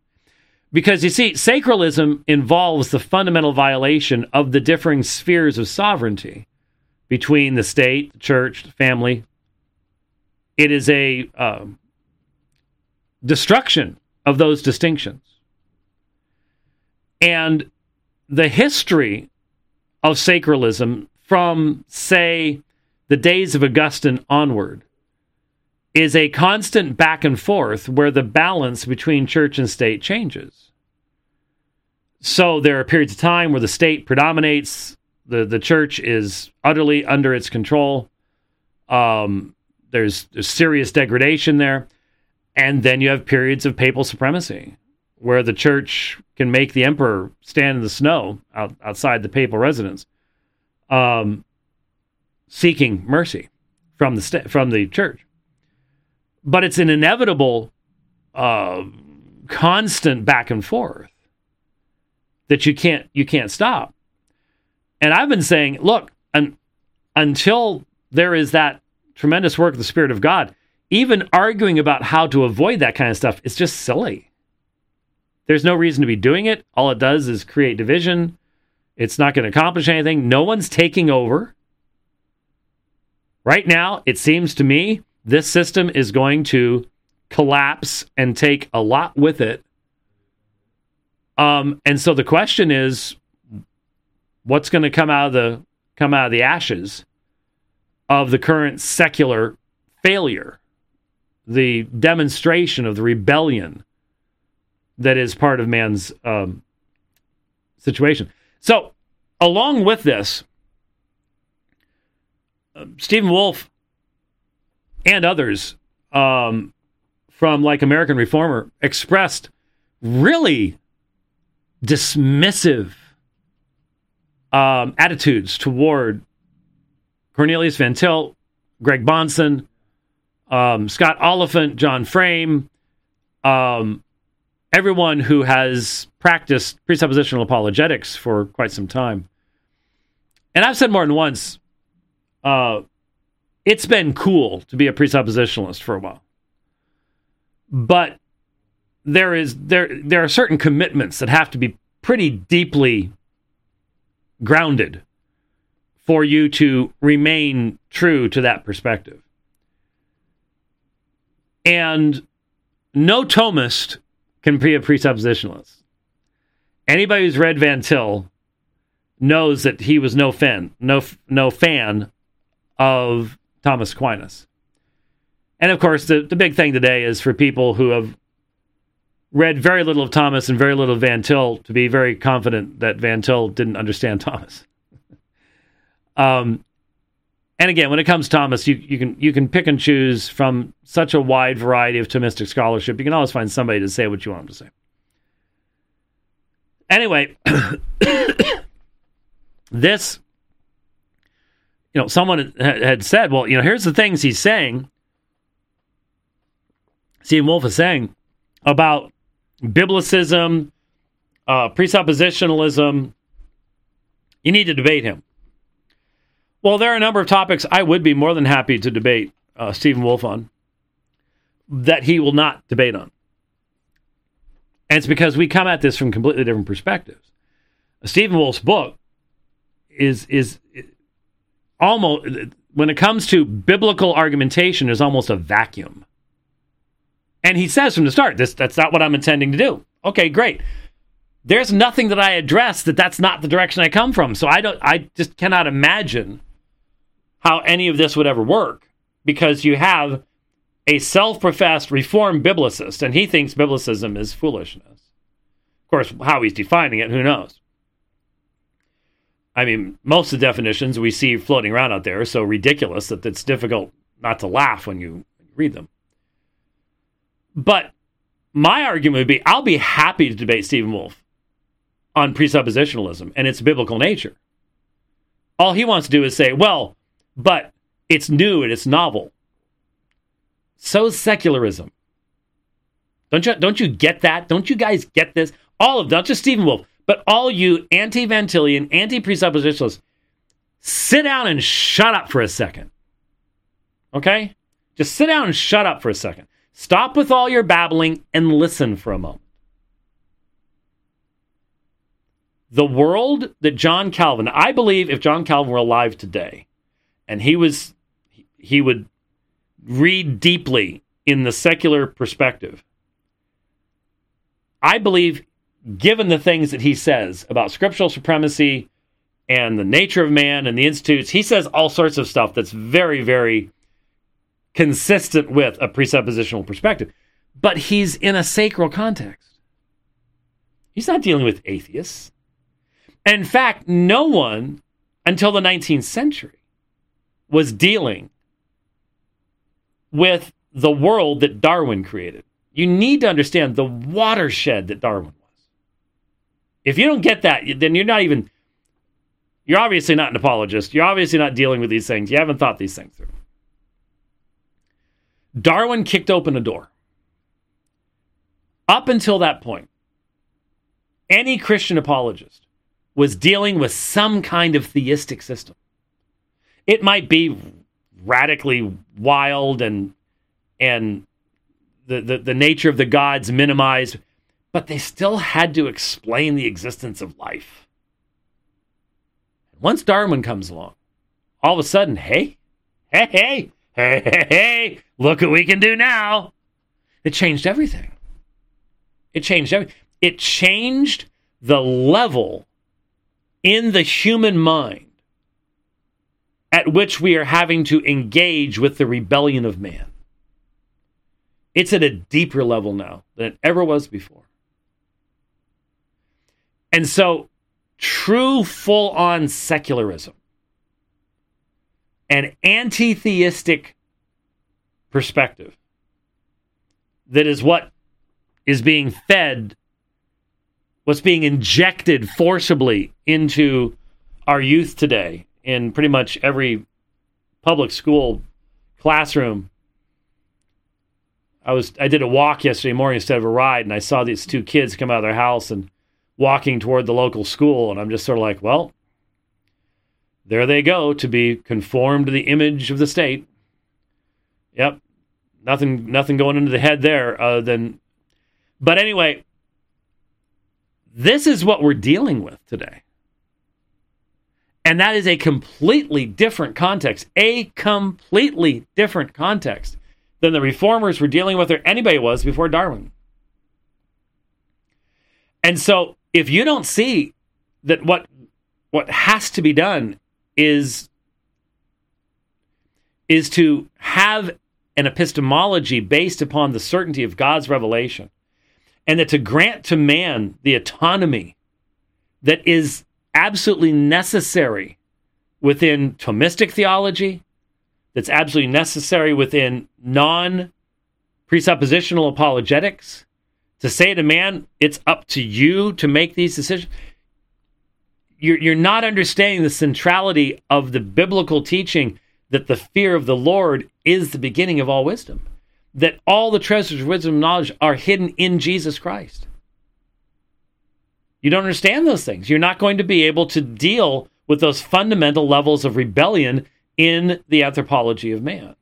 Because you see, sacralism involves the fundamental violation of the differing spheres of sovereignty between the state, the church, the family. It is a uh, destruction of those distinctions. And the history of sacralism from, say, the days of Augustine onward is a constant back and forth where the balance between church and state changes. So there are periods of time where the state predominates, the, the church is utterly under its control. Um, there's, there's serious degradation there. And then you have periods of papal supremacy where the church can make the emperor stand in the snow out, outside the papal residence um, seeking mercy from the st- from the church. But it's an inevitable, uh, constant back and forth that you can't you can't stop. And I've been saying, look, un- until there is that tremendous work of the Spirit of God, even arguing about how to avoid that kind of stuff is just silly. There's no reason to be doing it. All it does is create division it's not going to accomplish anything. No one's taking over. Right now, it seems to me this system is going to collapse and take a lot with it. Um, and so the question is, what's going to come out of the come out of the ashes of the current secular failure, the demonstration of the rebellion that is part of man's um, situation. So, along with this, uh, Stephen Wolfe and others um, from like American Reformer expressed really dismissive um, attitudes toward Cornelius Van Til, Greg Bahnsen, um, Scott Oliphint, John Frame, um, everyone who has practiced presuppositional apologetics for quite some time. And I've said more than once, uh, it's been cool to be a presuppositionalist for a while. But there is there there are certain commitments that have to be pretty deeply grounded for you to remain true to that perspective. And no Thomist can be a presuppositionalist. Anybody who's read Van Til knows that he was no fan, no no fan of Thomas Aquinas. And of course, the, the big thing today is for people who have read very little of Thomas and very little of Van Til to be very confident that Van Til didn't understand Thomas. um, and again, when it comes to Thomas, you, you can you can pick and choose from such a wide variety of Thomistic scholarship. You can always find somebody to say what you want them to say. Anyway, this, you know, someone had said, well, you know, here's the things he's saying. Stephen Wolfe is saying about biblicism uh, presuppositionalism, you need to debate him. Well, there are a number of topics I would be more than happy to debate uh, Stephen Wolfe on that he will not debate on. And it's because we come at this from completely different perspectives. Stephen Wolfe's book is is almost when it comes to biblical argumentation is almost a vacuum. And he says from the start, this that's not what I'm intending to do. Okay, great. There's nothing that I address that that's not the direction I come from. So I don't I just cannot imagine how any of this would ever work because you have a self-professed reformed biblicist and he thinks biblicism is foolishness. Of course, how he's defining it, who knows? I mean, most of the definitions we see floating around out there are so ridiculous that it's difficult not to laugh when you read them. But my argument would be I'll be happy to debate Stephen Wolfe on presuppositionalism and its biblical nature. All he wants to do is say, well, but it's new and it's novel. So is secularism. Don't you, don't you get that? Don't you guys get this? All of not just Stephen Wolfe. But all you anti Van Tillian, anti presuppositionalists, sit down and shut up for a second. Okay? Just sit down and shut up for a second. Stop with all your babbling and listen for a moment. The world that John Calvin, I believe if John Calvin were alive today and he was, he would read deeply in the secular perspective. I believe given the things that he says about scriptural supremacy and the nature of man and the institutes, he says all sorts of stuff that's very, very consistent with a presuppositional perspective. But he's in a sacral context. He's not dealing with atheists. In fact, no one until the 19th century was dealing with the world that Darwin created. You need to understand the watershed that Darwin if you don't get that, then you're not even, you're obviously not an apologist. You're obviously not dealing with these things. You haven't thought these things through. Darwin kicked open a door. Up until that point, any Christian apologist was dealing with some kind of theistic system. It might be radically wild and and the, the, the nature of the gods minimized but they still had to explain the existence of life. Once Darwin comes along, all of a sudden, hey, hey, hey, hey, hey, hey, look what we can do now. It changed everything. It changed everything. It changed the level in the human mind at which we are having to engage with the rebellion of man. It's at a deeper level now than it ever was before. And so, true full on secularism, an anti theistic perspective, that is what is being fed, what's being injected forcibly into our youth today in pretty much every public school classroom. I was I did a walk yesterday morning instead of a ride, and I saw these two kids come out of their house and walking toward the local school. And I'm just sort of like, well, there they go to be conformed to the image of the state. Yep. Nothing nothing going into the head there other than but anyway, this is what we're dealing with today. And that is a completely different context, a completely different context than the reformers were dealing with or anybody was before Darwin. And so if you don't see that what what has to be done is is to have an epistemology based upon the certainty of God's revelation and that to grant to man the autonomy that is absolutely necessary within Thomistic theology, that's absolutely necessary within non presuppositional apologetics, to say to man, it's up to you to make these decisions. You're, you're not understanding the centrality of the biblical teaching that the fear of the Lord is the beginning of all wisdom, that all the treasures of wisdom and knowledge are hidden in Jesus Christ. You don't understand those things. You're not going to be able to deal with those fundamental levels of rebellion in the anthropology of man.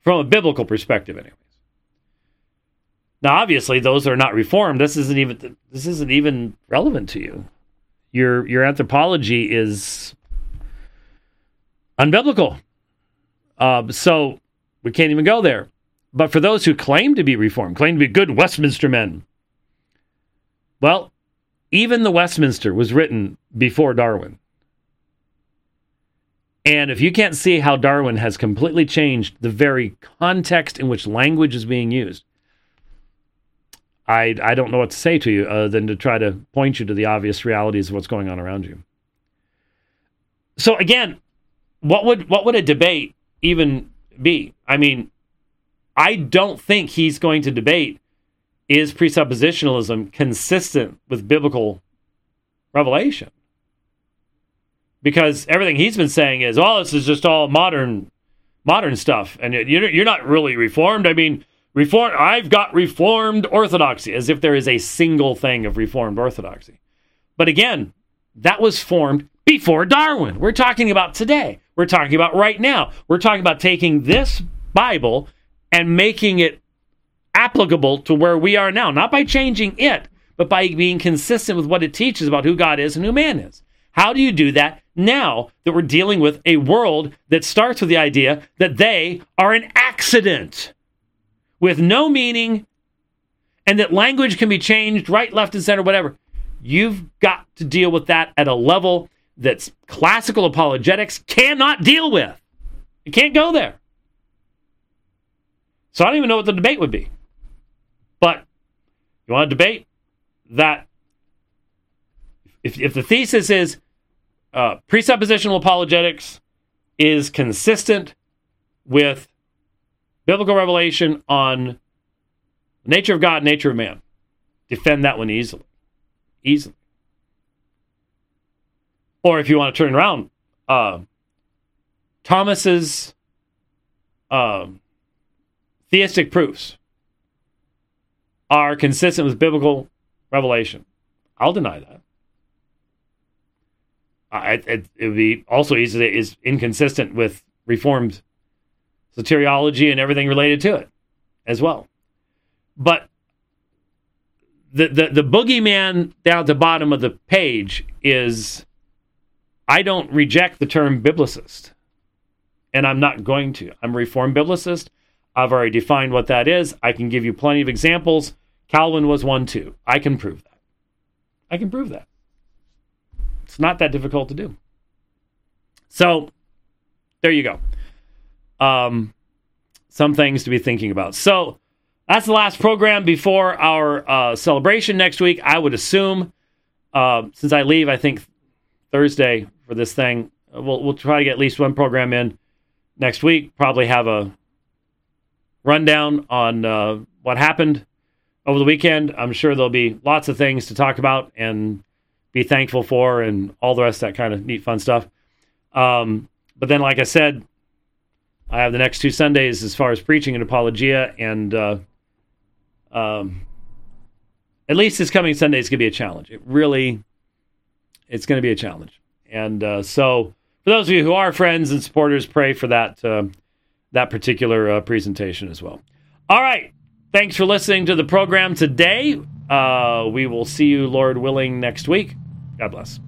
From a biblical perspective, anyways. Now, obviously, those are not reformed. This isn't even this isn't even relevant to you. Your your anthropology is unbiblical. Uh, so we can't even go there. But for those who claim to be reformed, claim to be good Westminster men, well, even the Westminster was written before Darwin. And if you can't see how Darwin has completely changed the very context in which language is being used, I, I don't know what to say to you other than to try to point you to the obvious realities of what's going on around you. So again, what would what would a debate even be? I mean, I don't think he's going to debate is presuppositionalism consistent with biblical revelation? Because everything he's been saying is, "Oh, this is just all modern, modern stuff," and you're not really reformed. I mean, reform. I've got reformed orthodoxy, as if there is a single thing of reformed orthodoxy. But again, that was formed before Darwin. We're talking about today. We're talking about right now. We're talking about taking this Bible and making it applicable to where we are now, not by changing it, but by being consistent with what it teaches about who God is and who man is. How do you do that now that we're dealing with a world that starts with the idea that they are an accident with no meaning and that language can be changed right, left, and center, whatever? You've got to deal with that at a level that classical apologetics cannot deal with. You can't go there. So I don't even know what the debate would be. But you want to debate that if, if the thesis is uh, presuppositional apologetics is consistent with biblical revelation on nature of God, nature of man, defend that one easily. Easily. Or if you want to turn around, uh, Thomas's uh, theistic proofs are consistent with biblical revelation. I'll deny that. I, it, it would be also easy to is inconsistent with Reformed soteriology and everything related to it as well. But the, the, the boogeyman down at the bottom of the page is I don't reject the term biblicist, and I'm not going to. I'm a Reformed biblicist. I've already defined what that is. I can give you plenty of examples. Calvin was one too. I can prove that. I can prove that. It's not that difficult to do. So there you go. Um, some things to be thinking about. So that's the last program before our uh, celebration next week. I would assume, uh, since I leave, I think Thursday for this thing, we'll we'll try to get at least one program in next week. Probably have a rundown on uh, what happened over the weekend. I'm sure there'll be lots of things to talk about and be thankful for, and all the rest that kind of neat, fun stuff. Um, but then, like I said, I have the next two Sundays as far as preaching and apologia, and uh, um, at least this coming Sunday is going to be a challenge. It really, it's going to be a challenge. And uh, so, for those of you who are friends and supporters, pray for that uh, that particular uh, presentation as well. All right. Thanks for listening to the program today. Uh, we will see you, Lord willing, next week. God bless.